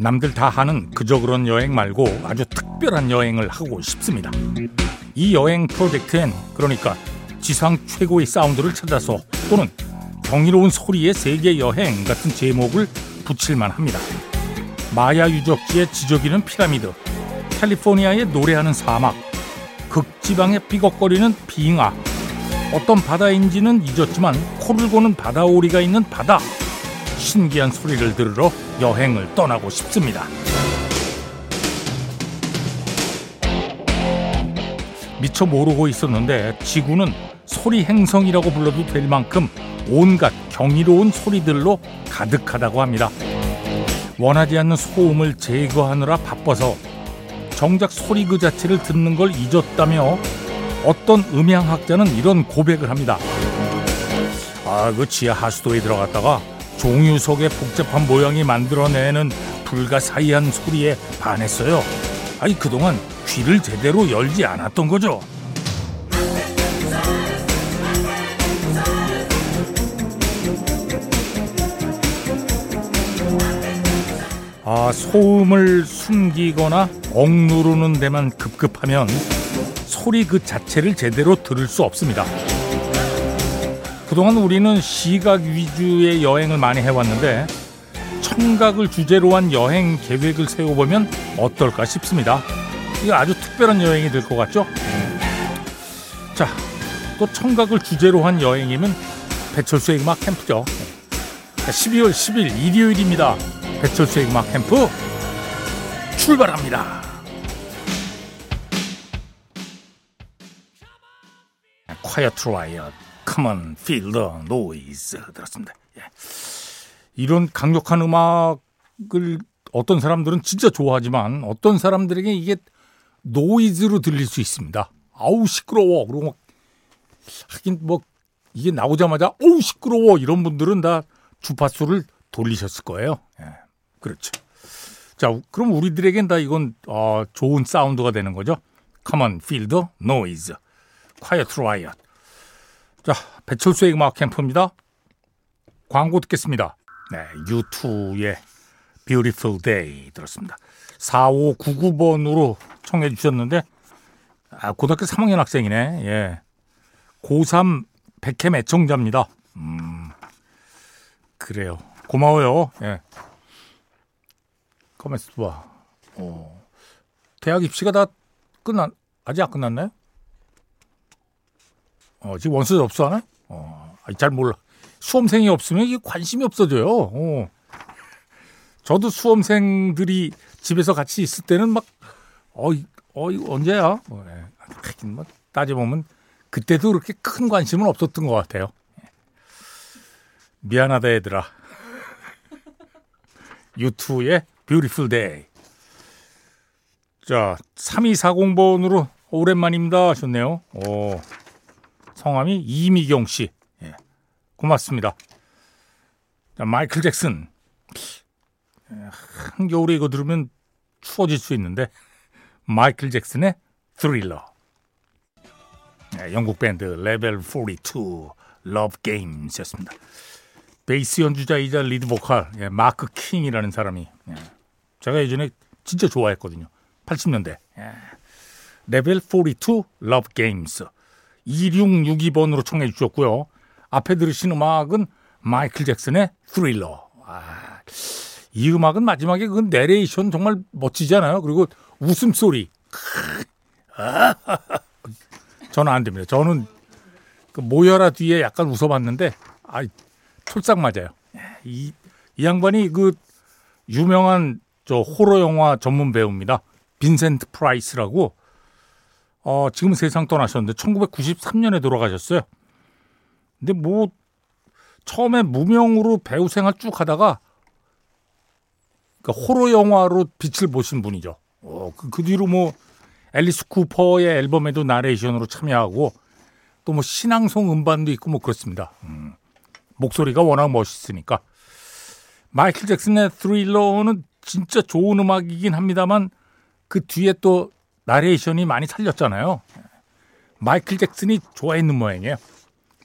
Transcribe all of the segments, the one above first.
남들 다 하는 그저 그런 여행 말고 아주 특별한 여행을 하고 싶습니다. 이 여행 프로젝트엔 그러니까 지상 최고의 사운드를 찾아서 또는 경이로운 소리의 세계 여행 같은 제목을 붙일만 합니다. 마야 유적지의 지저귀는 피라미드, 캘리포니아의 노래하는 사막, 극지방의 삐걱거리는 빙하, 어떤 바다인지는 잊었지만 코를 고는 바다오리가 있는 바다. 신기한 소리를 들으러 여행을 떠나고 싶습니다. 미처 모르고 있었는데 지구는 소리 행성이라고 불러도 될 만큼 온갖 경이로운 소리들로 가득하다고 합니다. 원하지 않는 소음을 제거하느라 바빠서 정작 소리 그 자체를 듣는 걸 잊었다며 어떤 음향학자는 이런 고백을 합니다. 아, 그 지하 하수도에 들어갔다가 종유 속의 복잡한 모양이 만들어내는 불가사의한 소리에 반했어요. 아니, 그동안 귀를 제대로 열지 않았던 거죠. 아, 소음을 숨기거나 억누르는 데만 급급하면 소리 그 자체를 제대로 들을 수 없습니다. 그동안 우리는 시각 위주의 여행을 많이 해왔는데 청각을 주제로 한 여행 계획을 세워보면 어떨까 싶습니다. 이거 아주 특별한 여행이 될 것 같죠? 자, 또 청각을 주제로 한 여행이면 배철수의 음악 캠프죠. 12월 10일 일요일입니다. 배철수의 음악 캠프 출발합니다. Quiet Riot, Come Noise 들었습니다. 예. 이런 강력한 음악을 어떤 사람들은 진짜 좋아하지만 어떤 사람들에게 이게 노이즈로 들릴 수 있습니다. 아우 시끄러워. 그리고 막 하긴 뭐 이게 나오자마자 어우 시끄러워 이런 분들은 다 주파수를 돌리셨을 거예요. 예. 그렇죠. 자, 그럼 우리들에겐 다 이건 어, 좋은 사운드가 되는 거죠. Come on, feel the noise. Quiet Riot. 자, 배철수의 음악 캠프입니다. 광고 듣겠습니다. 네, U2의 Beautiful Day 들었습니다. 4599번으로 청해 주셨는데 아, 고등학교 3학년 학생이네. 예. 고3 백캠 애청자입니다. 음. 그래요. 고마워요. 예. 가만있어 봐. 어. 대학 입시가 다 끝난, 아직 안 끝났나요? 어, 지금 원서 접수하나? 어, 잘 몰라. 수험생이 없으면 이게 관심이 없어져요. 어. 저도 수험생들이 집에서 같이 있을 때는 막, 어이, 어이, 언제야? 어, 예. 하긴 뭐, 따져보면 그때도 그렇게 큰 관심은 없었던 것 같아요. 미안하다, 얘들아. 유튜의 Beautiful. 자, 3240번으로 오랜만입니다 하셨네요. 오. 성함이 이미경 씨. 예. 고맙습니다. 자, 마이클 잭슨. 예, 한겨울에 이거 들으면 추워질 수 있는데 마이클 잭슨의 스릴러. 예, 영국 밴드 레벨 42 Love Games였습니다. 베이스 연주자이자 리드 보컬 예, 마크 킹이라는 사람이 예, 제가 예전에 진짜 좋아했거든요. 80년대. 예. 레벨 42 Love Games. 2662번으로 청해 주셨고요. 앞에 들으신 음악은 마이클 잭슨의 스릴러. 아, 이 음악은 마지막에 그 내레이션 정말 멋지잖아요. 그리고 웃음소리. 저는 안 됩니다. 저는 그 모여라 뒤에 약간 웃어봤는데, 아, 촐싹 맞아요. 이, 이 양반이 그 유명한 저 호러 영화 전문 배우입니다. 빈센트 프라이스라고 어, 지금 세상 떠나셨는데 1993년에 돌아가셨어요. 근데 뭐 처음에 무명으로 배우 생활 쭉 하다가 그러니까 호러 영화로 빛을 보신 분이죠. 어, 그, 그 뒤로 뭐 앨리스 쿠퍼의 앨범에도 나레이션으로 참여하고 또 뭐 신앙송 음반도 있고 뭐 그렇습니다. 음, 목소리가 워낙 멋있으니까. 마이클 잭슨의 스릴러는 진짜 좋은 음악이긴 합니다만 그 뒤에 또 나레이션이 많이 살렸잖아요. 마이클 잭슨이 좋아했는 모양이에요.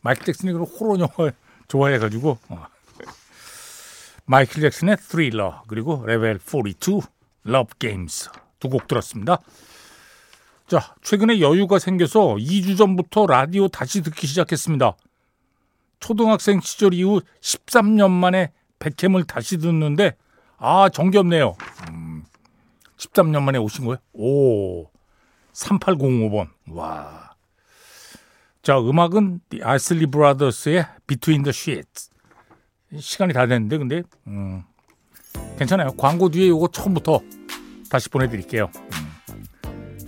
마이클 잭슨이 그런 호러 영화 좋아해가지고 어. 마이클 잭슨의 Thriller 그리고 레벨 42 Love Games 두곡 들었습니다. 자, 최근에 여유가 생겨서 2주 전부터 라디오 다시 듣기 시작했습니다. 초등학생 시절 이후 13년 만에 백캠을 다시 듣는데 아 정겹네요. 음, 13년 만에 오신 거예요? 오 3805번 와. 자 음악은 아슬리 브라더스의 Between the Sheets 시간이 다 됐는데 근데 음, 괜찮아요. 광고 뒤에 이거 처음부터 다시 보내드릴게요. 음.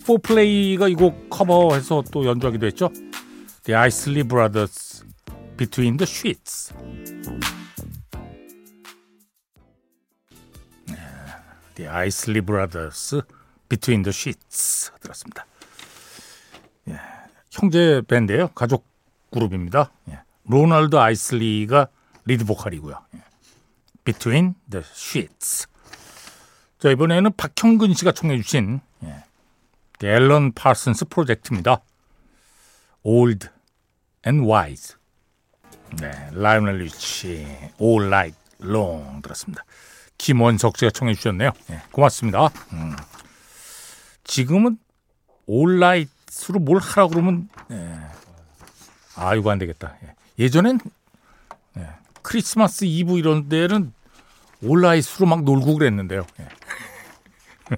포플레이가 이 곡 커버해서 또 연주하기도 했죠. The Isley Brothers Between the Sheets. The Isley Brothers Between the Sheets 들었습니다. 예, 형제 밴드예요. 가족 그룹입니다. 예, 로널드 아이슬리가 리드 보컬이고요. 예, Between the Sheets. 자 이번에는 박형근 씨가 청해 주신 예, 앨런 파슨스 프로젝트입니다. Old and Wise. 네, 라이오넬 리치 All Night Long 들었습니다. 김원석 씨가 청해 주셨네요. 네, 고맙습니다. 음. 지금은 온라이트로 뭘 하라 그러면 네. 아 이거 안 되겠다. 예. 전엔 네. 크리스마스 이브 이런 데는 온라이트로 막 놀고 그랬는데요. 예.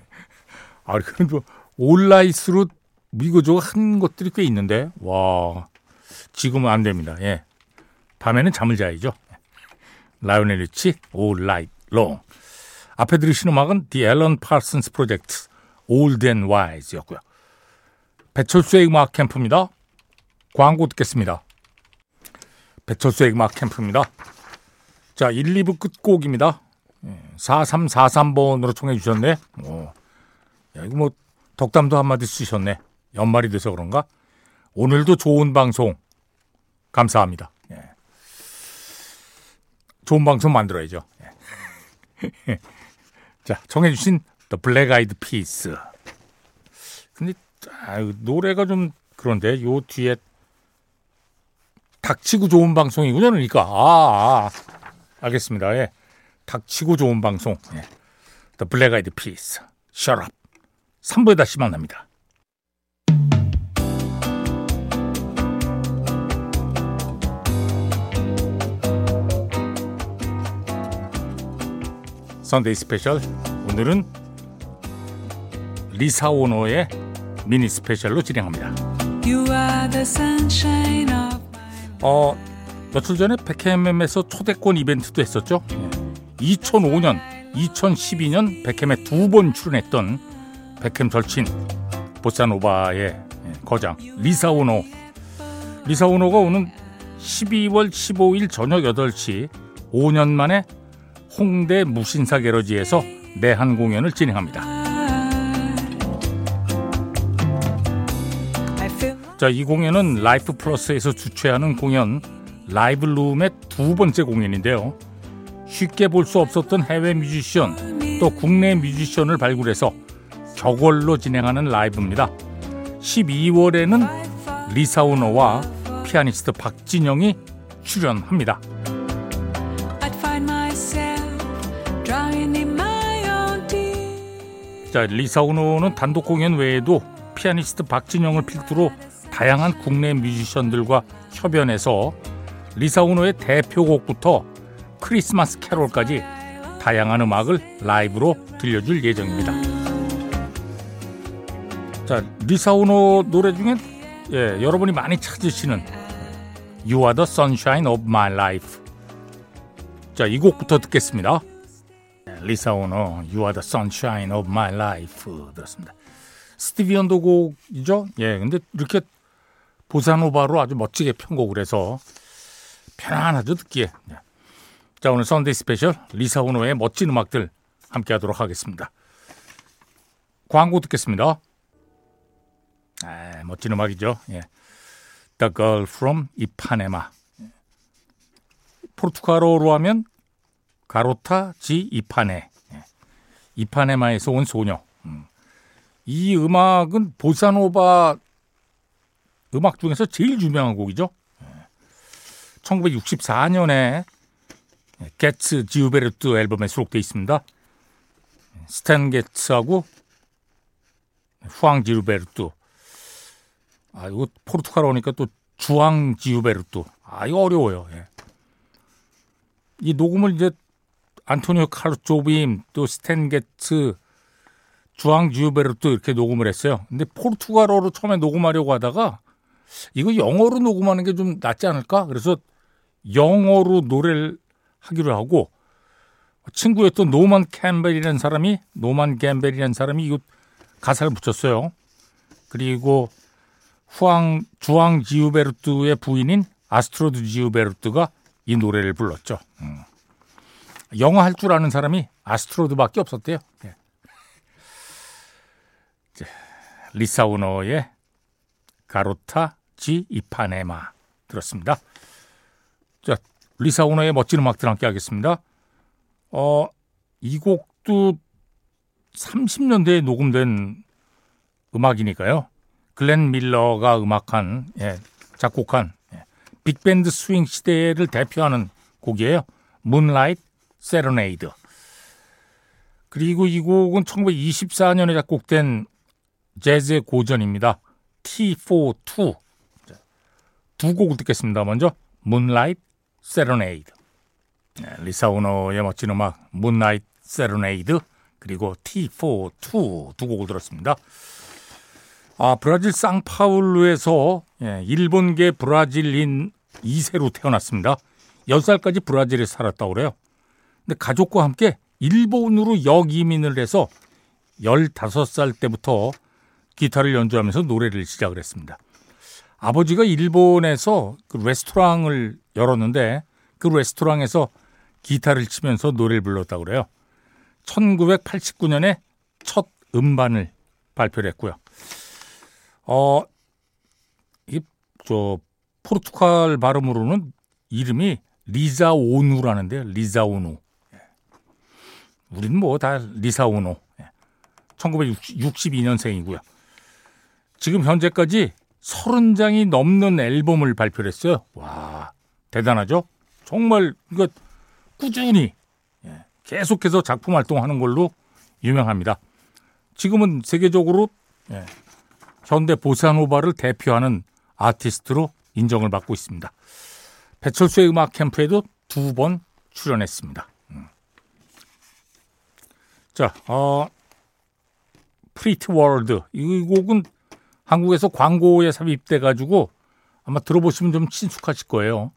아 그래도 온라이트로 이거 저거 한 것들이 꽤 있는데 와 지금은 안 됩니다. 예. 밤에는 잠을 자야죠. 라이오넬 리치 All Night Long. 앞에 들으신 음악은 The Alan Parsons Project Old and Wise였고요. 배철수의 음악 캠프입니다. 광고 듣겠습니다. 배철수의 음악 캠프입니다. 자, 1, 2부 끝곡입니다. 4343번으로 청해 주셨네. 오. 야, 이거 뭐 덕담도 한마디 쓰셨네. 연말이 돼서 그런가? 오늘도 좋은 방송 감사합니다. 예. 좋은 방송 만들어야죠. 예. 자, 정해주신 The Black Eyed Peas. 근데 아, 노래가 좀 그런데 요 뒤에 닥치고 좋은 방송이군요. 그러니까 아, 아 알겠습니다. 예. 닥치고 좋은 방송. 예. The Black Eyed Peas. Shut up. 3부에 다시 만납니다. 선데이 스페셜 오늘은 리사 오노의 미니 스페셜로 진행합니다. 어 며칠 전에 배캠에서 초대권 이벤트도 했었죠. 2005년, 2012년 배캠에 두 번 출연했던 배캠 절친 보사노바의 거장 리사 오노. 리사 오노가 오는 12월 15일 저녁 8시 5년 만에 홍대 무신사 개러지에서 내한 공연을 진행합니다. 자, 이 공연은 라이프 플러스에서 주최하는 공연 라이브 룸의 두 번째 공연인데요. 쉽게 볼 수 없었던 해외 뮤지션 또 국내 뮤지션을 발굴해서 저걸로 진행하는 라이브입니다. 12월에는 리사 오노와 피아니스트 박진영이 출연합니다. 자, 리사 오노는 단독 공연 외에도 피아니스트 박진영을 필두로 다양한 국내 뮤지션들과 협연해서 리사우노의 대표곡부터 크리스마스 캐롤까지 다양한 음악을 라이브로 들려줄 예정입니다. 자, 리사우노 노래 중에 예, 여러분이 많이 찾으시는 You are the sunshine of my life. 자, 이 곡부터 듣겠습니다. 리사 오너 You are the sunshine of my life 들었습니다. 스티비 원더 곡이죠. 예, 근데 이렇게 보사노바로 아주 멋지게 편곡을 해서 편안하죠 듣기에. 예. 자 오늘 선데이 스페셜 리사 오노의 멋진 음악들 함께 하도록 하겠습니다. 광고 듣겠습니다. 아, 멋진 음악이죠. 예. The Girl from Ipanema. 포르투갈어로 하면 Garota de Ipanema. 예. 이파네마에서 온 소녀. 음. 이 음악은 보사노바 음악 중에서 제일 유명한 곡이죠. 1964년에 게츠 지우베르트 앨범에 수록되어 있습니다. 스탠 게츠하고 후앙 지우베르트. 아, 이거 포르투갈어 오니까 또 주앙 지우베르트. 아, 이거 어려워요. 예. 이 녹음을 이제 안토니오 카를로스 조빔 또 스탠 게츠 주앙 지우베르투 이렇게 녹음을 했어요. 근데 포르투갈어로 처음에 녹음하려고 하다가 이거 영어로 녹음하는 게 좀 낫지 않을까? 그래서 영어로 노래를 하기로 하고 친구였던 노만 캠벨이라는 사람이 노만 캠벨이라는 사람이 이거 가사를 붙였어요. 그리고 후앙 주앙 지우베르투의 부인인 아스트루드 지우베르투가 이 노래를 불렀죠. 음. 영어 할 줄 아는 사람이 아스트루드밖에 없었대요. 예. 리사 오노의 Garota de Ipanema 들었습니다. 자, 리사 오노의 멋진 음악들 함께 하겠습니다. 어, 이 곡도 30년대에 녹음된 음악이니까요. 글렌 밀러가 음악한, 예, 작곡한 예, 빅밴드 스윙 시대를 대표하는 곡이에요. Moonlight Serenade. 그리고 이 곡은 1924년에 작곡된 재즈의 고전입니다. T42. 두 곡을 듣겠습니다. 먼저 Moonlight Serenade. 네, 리사 오노의 멋진 음악 Moonlight Serenade 그리고 T42 두 곡을 들었습니다. 아, 브라질 상파울루에서 예, 일본계 브라질인 2세로 태어났습니다. 10살까지 브라질에 살았다고 그래요. 근데 가족과 함께 일본으로 역이민을 해서 15살 때부터 기타를 연주하면서 노래를 시작을 했습니다. 아버지가 일본에서 그 레스토랑을 열었는데 그 레스토랑에서 기타를 치면서 노래를 불렀다고 그래요. 1989년에 첫 음반을 발표를 했고요. 어, 이 저 포르투갈 발음으로는 이름이 리자 오누라는데요. 리자 오누. 예. 우리는 뭐 다 리사 오노. 1962년생이고요. 예. 지금 현재까지 30장이 넘는 앨범을 발표를 했어요. 와, 대단하죠? 정말 이거 꾸준히 예, 계속해서 작품 활동하는 걸로 유명합니다. 지금은 세계적으로 현대 보사노바를 대표하는 아티스트로 인정을 받고 있습니다. 배철수의 음악 캠프에도 두 번 출연했습니다. 음. 자, 어, Pretty World 이 곡은 한국에서 광고에 삽입돼 가지고 아마 들어보시면 좀 친숙하실 거예요.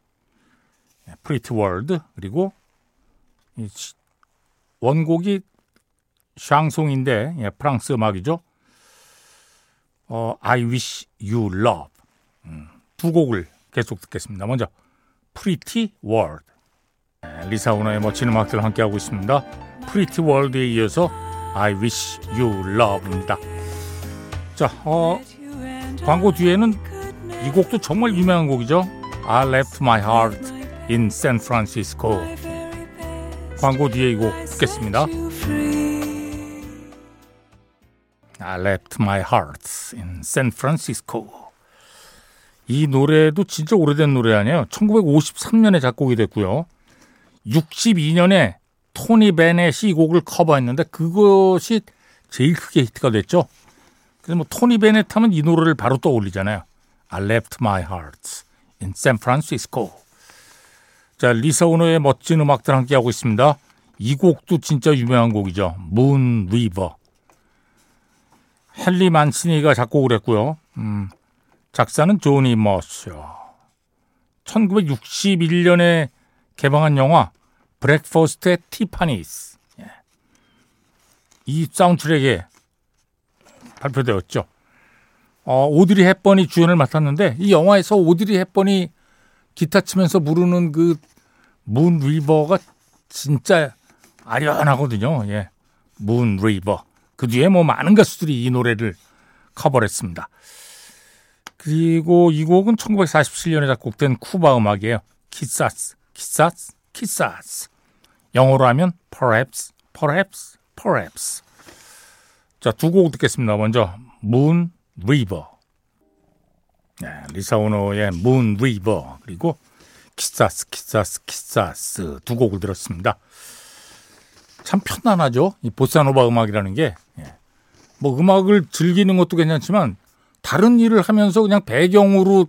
Pretty World 그리고 원곡이 샹송인데 예, 프랑스 음악이죠. 어, I Wish You Love 음, 두 곡을 계속 듣겠습니다. 먼저 Pretty World 리사 오노의 멋진 음악들 함께 하고 있습니다. Pretty World에 이어서 I Wish You Love입니다. 자, 어, 광고 뒤에는 이 곡도 정말 유명한 곡이죠. I Left My Heart in San Francisco. 광고 뒤에 이 곡 듣겠습니다. I left my heart in San Francisco. 이 노래도 진짜 오래된 노래 아니에요. 1953년에 작곡이 됐고요. 62년에 토니 베넷이 이 곡을 커버했는데 그것이 제일 크게 히트가 됐죠. 그래서 뭐 토니 베넷 하면 이 노래를 바로 떠올리잖아요. I left my heart in San Francisco. 자, 리사 오노의 멋진 음악들 함께하고 있습니다. 이 곡도 진짜 유명한 곡이죠. Moon River. 헨리 만시니가 작곡을 했고요. 음, 작사는 조니 머스요. 1961년에 개봉한 영화 Breakfast at Tiffany's. 예. 이 사운드트랙에 발표되었죠. 어, 오드리 헵번이 주연을 맡았는데 이 영화에서 오드리 헵번이 기타 치면서 부르는 그 Moon River가 진짜 아련하거든요. 예. Moon River. 그 뒤에 뭐 많은 가수들이 이 노래를 커버를 했습니다. 그리고 이 곡은 1947년에 작곡된 쿠바 음악이에요. Quizás, quizás, quizás. 영어로 하면 perhaps, perhaps, perhaps. 자, 두 곡 듣겠습니다. 먼저 Moon River. 네, 리사 오노의 Moon River 그리고 Quizás, quizás, quizás 두 곡을 들었습니다. 참 편안하죠? 이 보사노바 음악이라는 게. 예. 뭐 음악을 즐기는 것도 괜찮지만 다른 일을 하면서 그냥 배경으로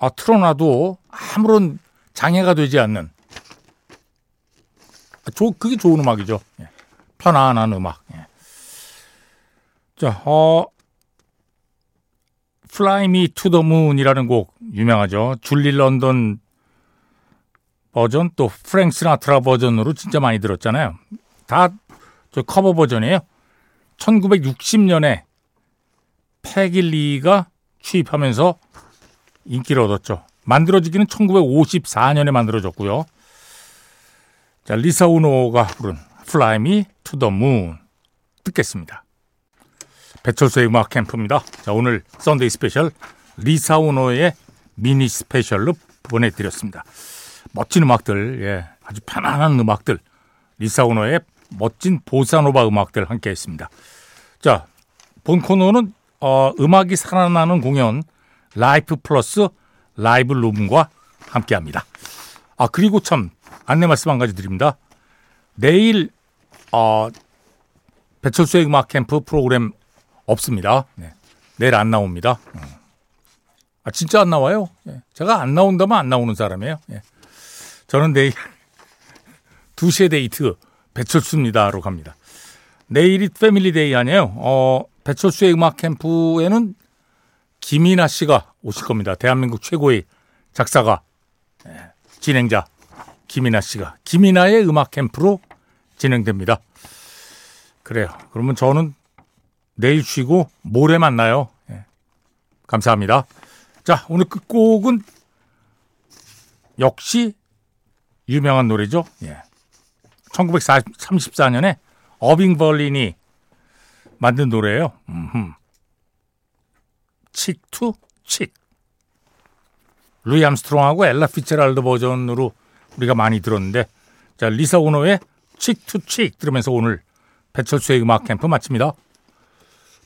아, 틀어놔도 아무런 장애가 되지 않는 아, 조, 그게 좋은 음악이죠. 예. 편안한 음악. 예. 자, 어, Fly Me to the Moon이라는 곡 유명하죠. 줄리 런던 버전 또 프랭크 시나트라 버전으로 진짜 많이 들었잖아요. 다 저 커버 버전이에요. 1960년에 페기 리가 취입하면서 인기를 얻었죠. 만들어지기는 1954년에 만들어졌고요. 자, 리사 오노가 부른 Fly Me to the Moon 듣겠습니다. 배철수의 음악 캠프입니다. 자, 오늘 선데이 스페셜 리사 오노의 미니 스페셜로 보내드렸습니다. 멋진 음악들, 예, 아주 편안한 음악들, 리사 오노의 멋진 보사노바 음악들 함께 했습니다. 자, 본 코너는 어, 음악이 살아나는 공연 라이프 플러스 라이브 룸과 함께 합니다. 아, 그리고 참 안내 말씀 한 가지 드립니다. 내일 어, 배철수의 음악 캠프 프로그램 없습니다. 네. 내일 안 나옵니다. 음. 아, 진짜 안 나와요. 예. 제가 안 나온다면 안 나오는 사람이에요. 예. 저는 내일 2시의 데이트 배철수입니다로 갑니다. 내일이 family day 아니에요. 어, 배철수의 음악 캠프에는 김이나 씨가 오실 겁니다. 대한민국 최고의 작사가, 예, 진행자 김이나 씨가 김이나의 음악 캠프로 진행됩니다. 그래요. 그러면 저는 내일 쉬고 모레 만나요. 예. 감사합니다. 자, 오늘 끝곡은 역시 유명한 노래죠. 예. 1934년에 어빙 벌린이 만든 노래예요. 음흠. Cheek to Cheek. 루이 암스트롱하고 엘라 피츠제럴드 버전으로 우리가 많이 들었는데 자 리사 오노의 칙투 칙 들으면서 오늘 배철수의 음악 캠프 마칩니다.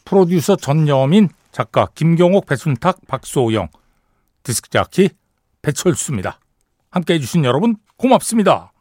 프로듀서 전여민, 작가 김경옥, 배순탁, 박소영, 디스크자키 배철수입니다. 함께 해 주신 여러분 고맙습니다.